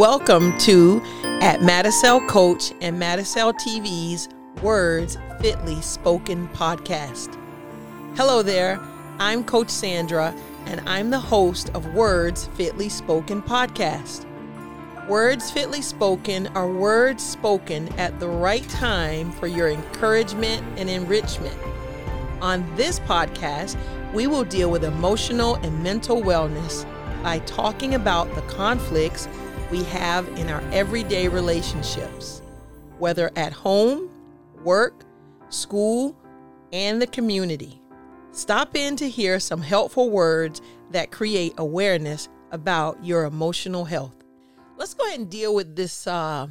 Welcome to at Madicel Coach and Madicel TV's Words Fitly Spoken podcast. Hello there, I'm Coach Sandra, and I'm the host of Words Fitly Spoken podcast. Words fitly spoken are words spoken at the right time for your encouragement and enrichment. On this podcast, we will deal with emotional and mental wellness by talking about the conflicts we have in our everyday relationships, whether at home, work, school, and the community. Stop in to hear some helpful words that create awareness about your emotional health. Let's go ahead and deal with this. Uh,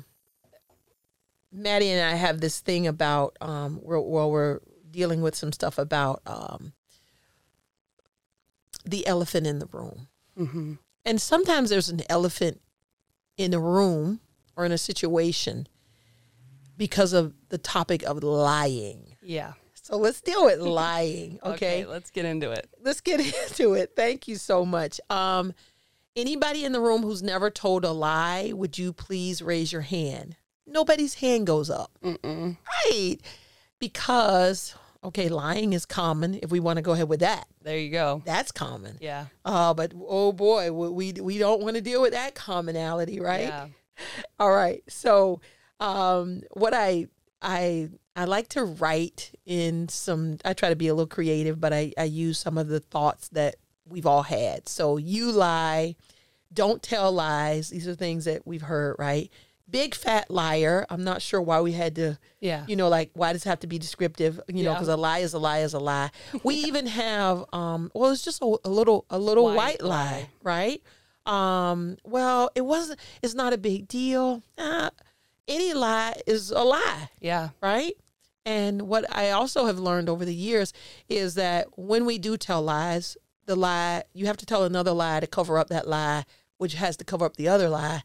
Maddie and I have this thing about, um, we're, well, we're dealing with some stuff about um, the elephant in the room. Mm-hmm. And sometimes there's an elephant in a room or in a situation because of the topic of lying. Yeah. So let's deal with lying. Okay? Let's get into it. let's get into it. Thank you so much. Um, anybody in the room who's never told a lie, would you please raise your hand? Nobody's hand goes up. Mm-mm. Right. Because, okay, lying is common if we want to go ahead with that. There you go. That's common. Yeah. Uh, but oh boy, we we don't want to deal with that commonality, right? Yeah. All right. So, um, what I I I like to write in some. I try to be a little creative, but I I use some of the thoughts that we've all had. So you lie, don't tell lies. These are things that we've heard, right? Big fat liar. I'm not sure why we had to Yeah. you know, like why does it have to be descriptive? You know, because a lie is a lie is a lie. We even have, um, well, it's just a, a little, a little white, White lie, lie. right? Um, well, it wasn't. It's not a big deal. Uh, any lie is a lie, Yeah. right? And what I also have learned over the years is that when we do tell lies, the lie you have to tell another lie to cover up that lie, which has to cover up the other lie.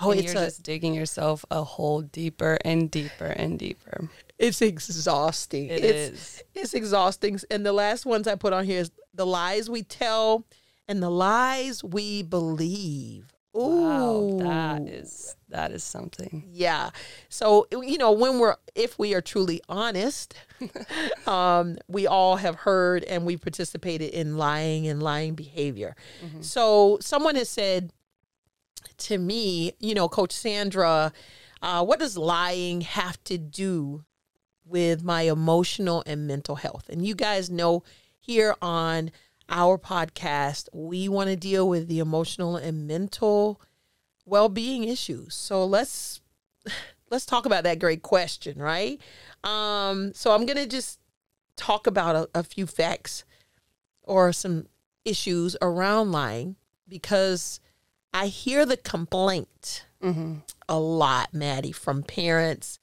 Oh, and it's you're a, just digging yourself a hole deeper and deeper and deeper. it's exhausting. It it's is. it's exhausting. And the last ones I put on here is the lies we tell and the lies we believe. Ooh, Wow. That is that is something. yeah. So you know when we're if we are truly honest, um, we all have heard and we participated in lying and lying behavior. So someone has said to me, you know, Coach Sandra, uh, what does lying have to do with my emotional and mental health? And you guys know here on our podcast, we want to deal with the emotional and mental well-being issues. So let's let's talk about that great question, right? Um, so I'm gonna just talk about a, a few facts or some issues around lying because I hear the complaint Mm-hmm. a lot, Maddie, from parents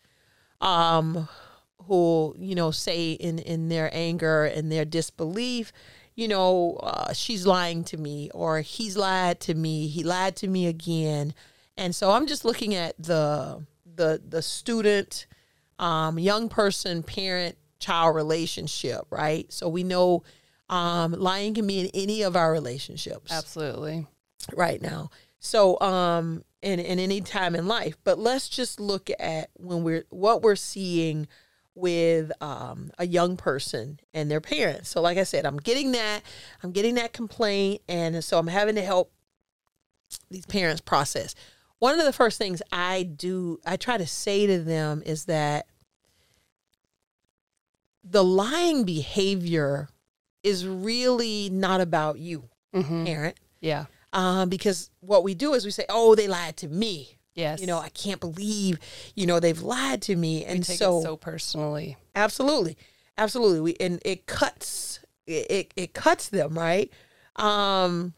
um, who, you know, say in, in their anger and their disbelief, you know, uh, she's lying to me or he's lied to me, he lied to me again. And so I'm just looking at the the the student, um, young person, parent, child relationship, right? So we know um, lying can be in any of our relationships Absolutely. Right now. So um in in any time in life, but let's just look at when we're what we're seeing with um a young person and their parents. So like I said, I'm getting that I'm getting that complaint and so I'm having to help these parents process. One of the first things I do I try to say to them is that the lying behavior is really not about you, Mm-hmm. parent Yeah. Um, because what we do is we say, "Oh, they lied to me." Yes. You know, I can't believe, you know, they've lied to me, and so, it so personally. absolutely, absolutely, we and it cuts it it, it cuts them right. Um,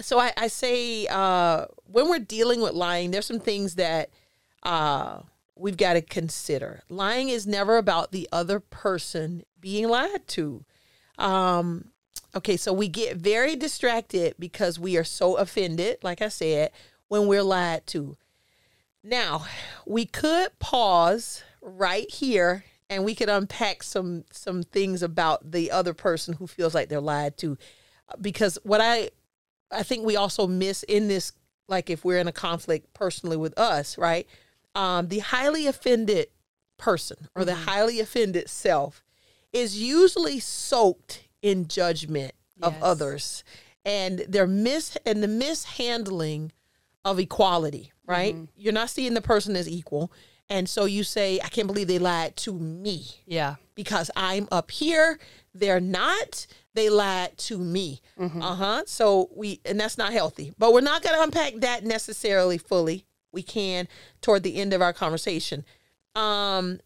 so I, I say uh, when we're dealing with lying, there's some things that uh, we've got to consider. Lying is never about the other person being lied to. Um, okay, so we get very distracted because we are so offended, like I said, when we're lied to. Now, we could pause right here and we could unpack some some things about the other person who feels like they're lied to because what I I think we also miss in this like if we're in a conflict personally with us, right? Um, the highly offended person or the highly offended self is usually soaked in judgment of others and their mis and the mishandling of equality, right? You're not seeing the person as equal. And so you say, I can't believe they lied to me Yeah. because I'm up here. They're not. They lied to me. Uh huh. So we, and that's not healthy. But we're not going to unpack that necessarily fully. We can toward the end of our conversation. Um,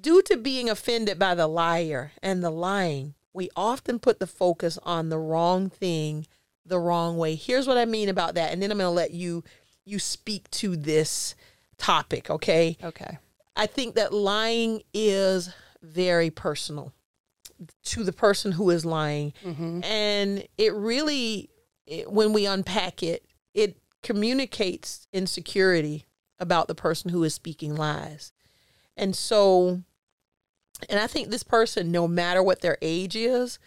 due to being offended by the liar and the lying, we often put the focus on the wrong thing the wrong way. Here's what I mean about that, and then I'm going to let you you speak to this topic. Okay. Okay. I think that lying is very personal to the person who is lying. Mm-hmm. And it really, it, when we unpack it, it communicates insecurity about the person who is speaking lies. And so, and I think this person, no matter what their age is,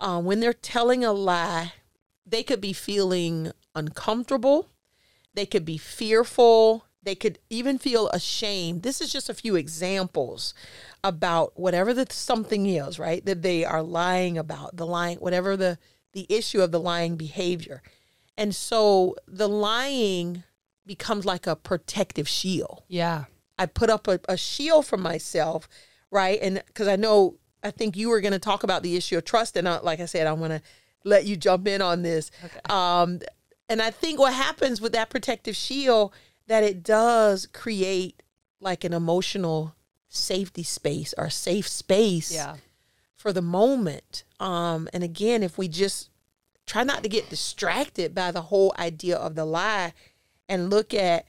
um, when they're telling a lie, they could be feeling uncomfortable. They could be fearful. They could even feel ashamed. This is just a few examples about whatever the something is, right? That they are lying about, the lying, whatever the the issue of the lying behavior. And so the lying becomes like a protective shield. Yeah. I put up a, a shield for myself, right? And because I know, I think you were going to talk about the issue of trust, and I, like I said, I want to let you jump in on this. Um, and I think what happens with that protective shield that it does create like an emotional safety space or safe space Yeah. for the moment. Um, and again, if we just try not to get distracted by the whole idea of the lie and look at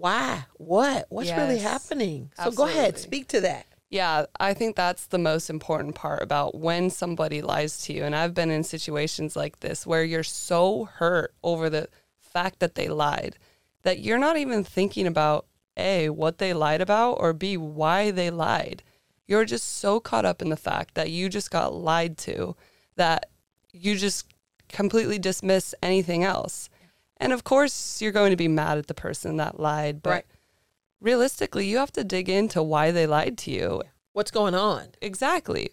why, what, what's really happening. So go ahead, speak to that. Yeah, I think that's the most important part about when somebody lies to you. And I've been in situations like this where you're so hurt over the fact that they lied that you're not even thinking about A, what they lied about, or B, why they lied. You're just so caught up in the fact that you just got lied to that you just completely dismiss anything else. And of course, you're going to be mad at the person that lied, but Right. realistically, you have to dig into why they lied to you. What's going on? Exactly.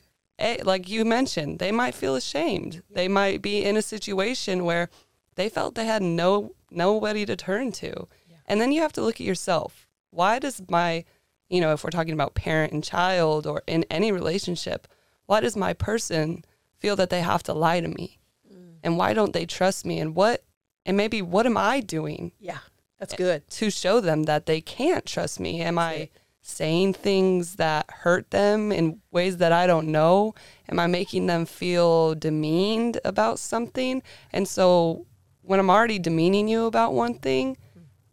Like you mentioned, they might feel ashamed. They might be in a situation where they felt they had no nobody to turn to. And then you have to look at yourself. Why does my, you know, if we're talking about parent and child or in any relationship, why does my person feel that they have to lie to me? Mm. And why don't they trust me? And what and maybe what am I doing Yeah, that's good. to show them that they can't trust me? Am I saying things that hurt them in ways that I don't know? Am I making them feel demeaned about something? And so when I'm already demeaning you about one thing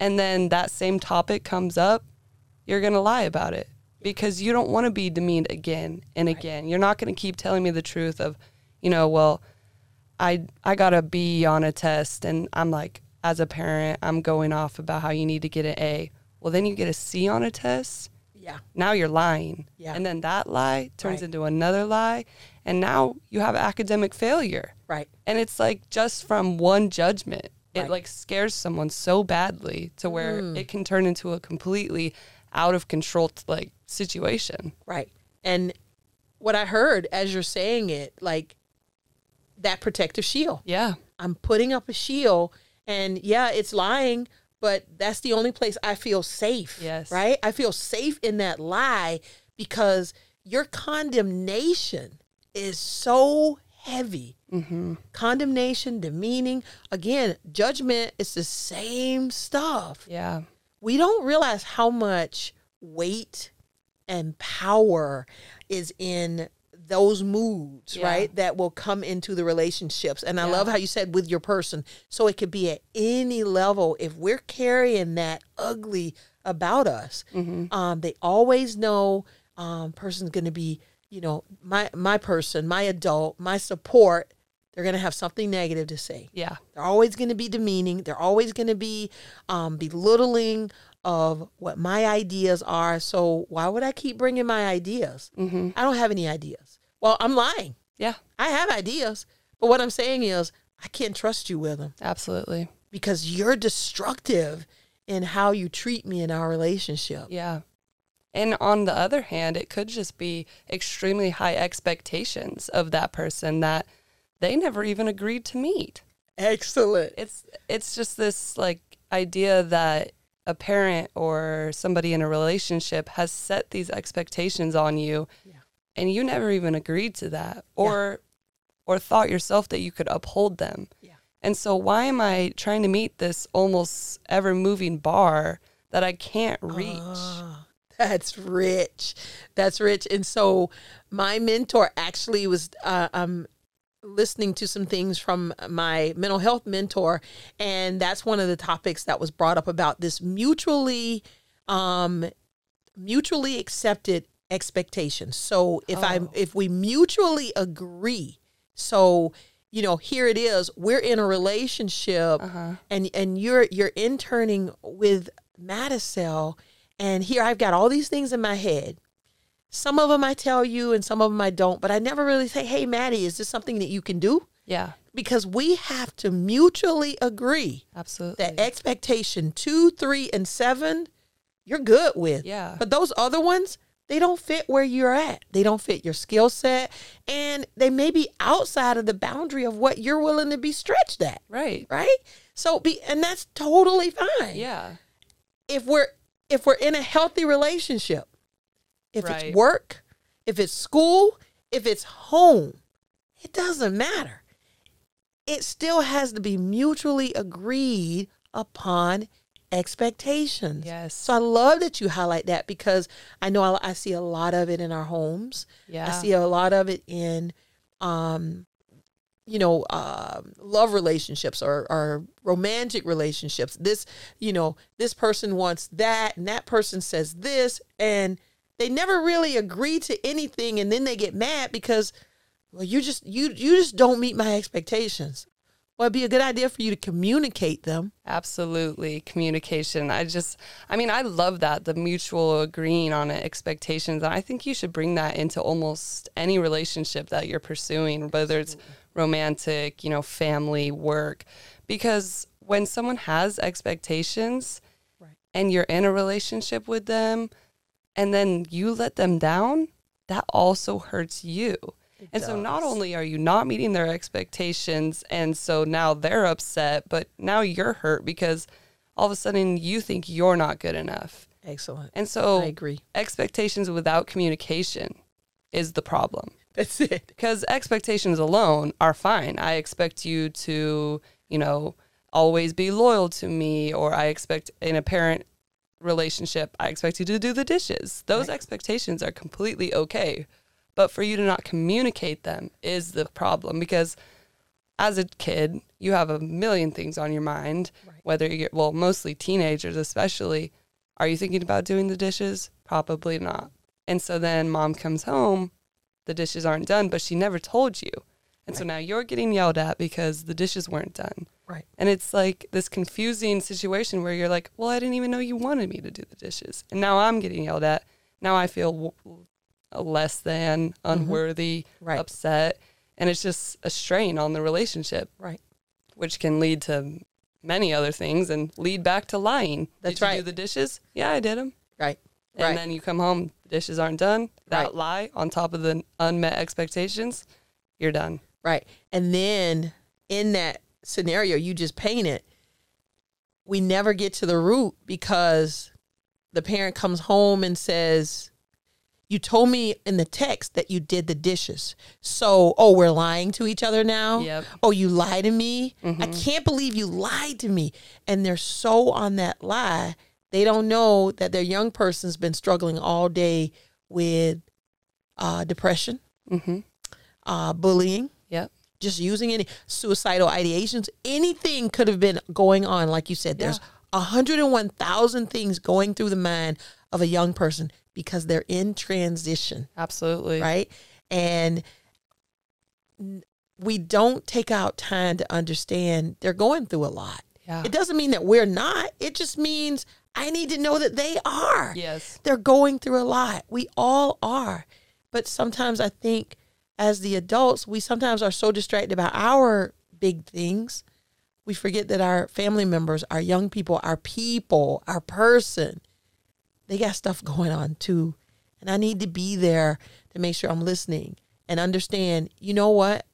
and then that same topic comes up, you're going to lie about it because you don't want to be demeaned again and again. You're not going to keep telling me the truth of, you know, well, I I got a B on a test and I'm like as a parent I'm going off about how you need to get an A. Well, then you get a C on a test. Yeah, Now you're lying. Yeah. And then that lie turns Right. into another lie and now you have academic failure. right. And it's like just from one judgment. It Right. Mm. like scares someone so badly to where it can turn into a completely out of control like situation. Right. And what I heard as you're saying it, like that protective shield. Yeah. I'm putting up a shield and yeah, it's lying, but that's the only place I feel safe. Yes. Right? I feel safe in that lie because your condemnation is so heavy. Mm-hmm. Condemnation, demeaning, again, judgment is the same stuff. Yeah. We don't realize how much weight and power is in those moods, Yeah. right? That will come into the relationships. And I Yeah. love how you said with your person. So it could be at any level. If we're carrying that ugly about us, Mm-hmm. um, they always know um, person's going to be, you know, my my person, my adult, my support. They're going to have something negative to say. Yeah. They're always going to be demeaning. They're always going to be um, belittling of what my ideas are. So why would I keep bringing my ideas? Mm-hmm. I don't have any ideas. Well, I'm lying. Yeah. I have ideas, but what I'm saying is I can't trust you with them. Absolutely. because you're destructive in how you treat me in our relationship. Yeah. And on the other hand, it could just be extremely high expectations of that person that they never even agreed to meet. Excellent. It's it's just this like idea that a parent or somebody in a relationship has set these expectations on you Yeah. And you never even agreed to that or or thought yourself that you could uphold them. Yeah. And so why am I trying to meet this almost ever moving bar that I can't reach? Ah, that's rich. That's rich. And so my mentor actually was uh, um listening to some things from my mental health mentor and that's one of the topics that was brought up about this mutually um mutually accepted expectations. So if I Oh. if we mutually agree, so you know, here it is, we're in a relationship Uh-huh. and and you're you're interning with Madicel and here I've got all these things in my head. Some of them I tell you and some of them I don't, but I never really say, "Hey Maddie, is this something that you can do?" Yeah, Because we have to mutually agree absolutely. that expectation 2, 3 and 7 you're good with. Yeah. But those other ones, they don't fit where you're at. They don't fit your skill set and they may be outside of the boundary of what you're willing to be stretched at right. right? So be and that's totally fine. Yeah. If we're if we're in a healthy relationship, if Right. it's work, if it's school, if it's home, it doesn't matter. It still has to be mutually agreed upon expectations. Yes. So I love that you highlight that because I know I, I see a lot of it in our homes. Yeah. I see a lot of it in, um, you know, um love relationships or, or romantic relationships. This, you know, this person wants that, and that person says this, and they never really agree to anything, and then they get mad because, well, you just you you just don't meet my expectations. Well, it'd be a good idea for you to communicate them. Absolutely. Communication. I just, I mean, I love that the mutual agreeing on expectations. And I think you should bring that into almost any relationship that you're pursuing, whether it's romantic, you know, family, work. Because when someone has expectations Right. and you're in a relationship with them and then you let them down, that also hurts you. And so not only are you not meeting their expectations and so now they're upset, but now you're hurt because all of a sudden you think you're not good enough. Excellent. And so I agree. expectations without communication is the problem. That's it. Because expectations alone are fine. I expect you to, you know, always be loyal to me or I expect in a parent relationship, I expect you to do the dishes. Those Right. expectations are completely okay. But for you to not communicate them is the problem because as a kid, you have a million things on your mind, Right. whether you're, well, mostly teenagers especially. Are you thinking about doing the dishes? Probably not. And so then mom comes home, the dishes aren't done, but she never told you. And so now you're getting yelled at because the dishes weren't done. Right. And it's like this confusing situation where you're like, well, I didn't even know you wanted me to do the dishes. And now I'm getting yelled at. Now I feel w- less than, unworthy, Mm-hmm. Right. upset. And it's just a strain on the relationship, Right. which can lead to many other things and lead back to lying. That's did you do right. the dishes? Yeah, I did them. Right. And Right. then you come home, the dishes aren't done. That Right. lie on top of the unmet expectations, you're done. Right. And then in that scenario you just painted, we never get to the root because the parent comes home and says, You told me in the text that you did the dishes. So, oh, we're lying to each other now? Yep. Oh, you lied to me? I can't believe you lied to me. And they're so on that lie, they don't know that their young person's been struggling all day with uh, depression, Mm-hmm. uh, bullying, Yep. just using any suicidal ideations, anything could have been going on. Like you said, there's 101,000 things going through the mind of a young person because they're in transition, Absolutely. right? And we don't take out time to understand they're going through a lot. Yeah. It doesn't mean that we're not, it just means I need to know that they are. Yes. They're going through a lot. We all are. But sometimes I think as the adults, we sometimes are so distracted about our big things We forget that our family members, our young people, our people, our person, they got stuff going on too. And I need to be there to make sure I'm listening and understand, you know what?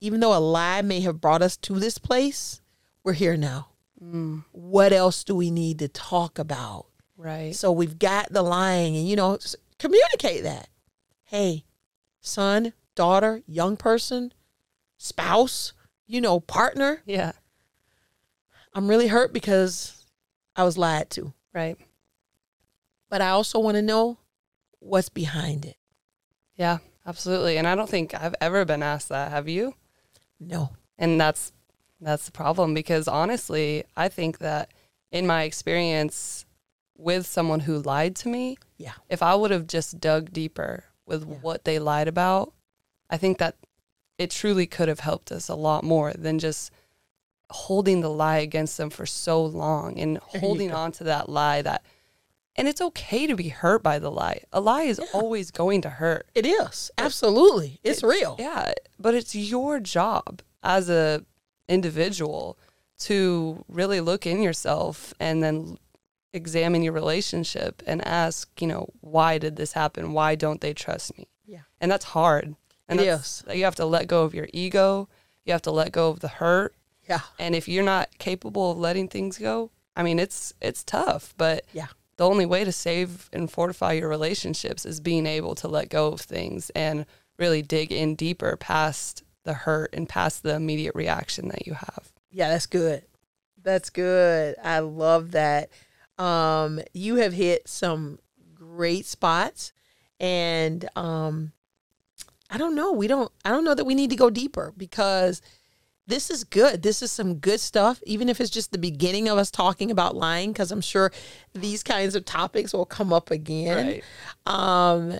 Even though a lie may have brought us to this place, we're here now. Mm, What else do we need to talk about? right. So we've got the lying and, you know, communicate that. Hey, son, daughter, young person, spouse, you know, partner, Yeah. I'm really hurt because I was lied to. Right. But I also want to know what's behind it. Yeah. Absolutely. And I don't think I've ever been asked that. Have you? No. And that's that's the problem because honestly, I think that in my experience with someone who lied to me, Yeah. if I would have just dug deeper with Yeah. what they lied about, I think that it truly could have helped us a lot more than just holding the lie against them for so long and holding on to that lie that and it's okay to be hurt by the lie. A lie is Yeah. always going to hurt. It is. Absolutely. It's real. Yeah, but it's your job as a individual to really look in yourself and then examine your relationship and ask, you know, why did this happen? Why don't they trust me? Yeah. And that's hard. And It that's, you have to let go of your ego. You have to let go of the hurt. Yeah. And if you're not capable of letting things go, I mean, it's it's tough, but Yeah. The only way to save and fortify your relationships is being able to let go of things and really dig in deeper past the hurt and past the immediate reaction that you have. Yeah, that's good. That's good. I love that. Um, you have hit some great spots and um I don't know. We don't I don't know that we need to go deeper because this is good. This is some good stuff, even if it's just the beginning of us talking about lying, because I'm sure these kinds of topics will come up again. um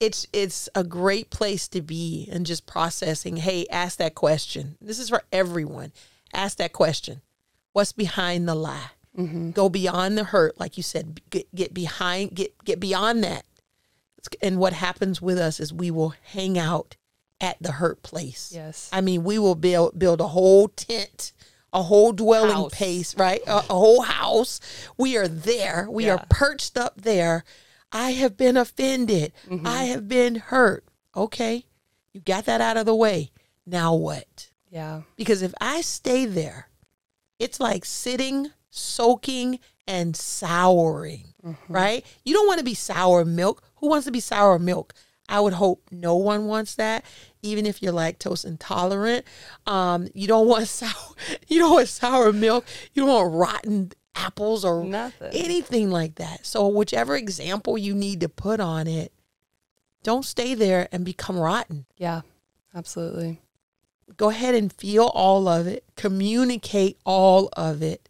it's it's a great place to be and just processing hey ask that question this is for everyone ask that question what's behind the lie Mm-hmm. go beyond the hurt like you said get, get behind get get beyond that and what happens with us is we will hang out at the hurt place Yes. I mean, we will build build a whole tent, a whole dwelling House. place, right? A, a whole house. We are there. We are perched up there. I have been offended. Mhm. I have been hurt. Okay, you got that out of the way. Now what? Yeah. Because if I stay there, it's like sitting, soaking, and souring, Mhm. right? You don't want to be sour milk. Who wants to be sour milk? I would hope no one wants that, even if you're lactose intolerant. Um, you don't want sour. You don't want sour milk. You don't want rotten apples or Nothing. anything like that. So whichever example you need to put on it, don't stay there and become rotten yeah. Absolutely. go ahead and feel all of it, communicate all of it,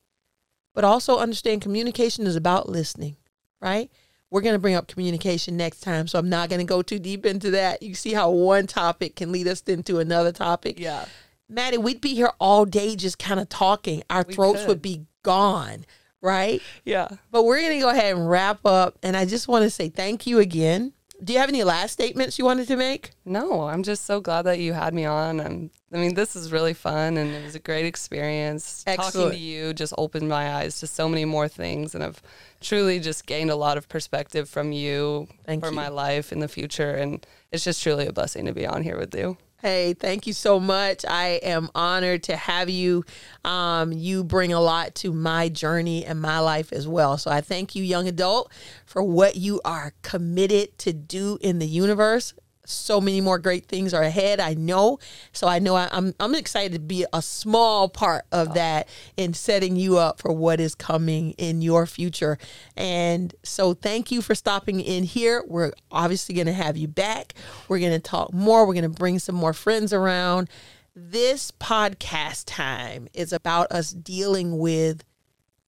but also understand communication is about listening, right? We're going to bring up communication next time, so I'm not going to go too deep into that. You see how one topic can lead us into another topic. Yeah. Maddie, we'd be here all day just kind of talking. Our We throats could. would be gone, right? Yeah. But we're going to go ahead and wrap up. And I just want to say thank you again. Do you have any last statements you wanted to make? No, I'm just so glad that you had me on. I'm, I mean, this is really fun and it was a great experience. Talking Excellent. to you just opened my eyes to so many more things. And I've truly just gained a lot of perspective from you Thank for you. my life in the future. And it's just truly a blessing to be on here with you. Hey, thank you so much. I am honored to have you. Um, you bring a lot to my journey and my life as well. So I thank you, young adult, for what you are committed to do in the universe. So many more great things are ahead. I know. So I know I, I'm I'm excited to be a small part of oh. that in setting you up for what is coming in your future. And so thank you for stopping in here. We're obviously going to have you back. We're going to talk more. We're going to bring some more friends around. This podcast time is about us dealing with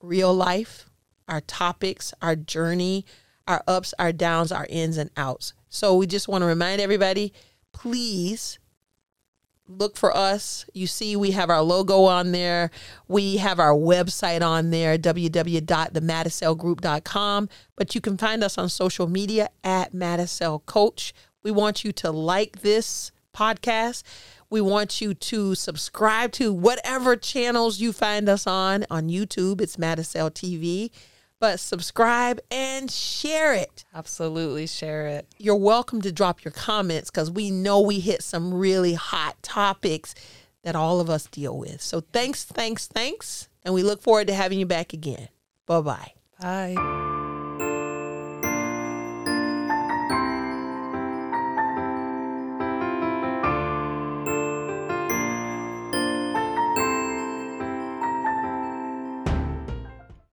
real life, our topics, our journey, our ups, our downs, our ins and outs. So we just want to remind everybody please look for us. You see, we have our logo on there. We have our website on there, www.themadicelgroup.com. But you can find us on social media at Madicel Coach. We want you to like this podcast. We want you to subscribe to whatever channels you find us on. On YouTube, it's Madicel TV. But subscribe and share it. Absolutely share it. You're welcome to drop your comments because we know we hit some really hot topics that all of us deal with. So thanks, thanks, thanks. And we look forward to having you back again. Bye-bye. Bye.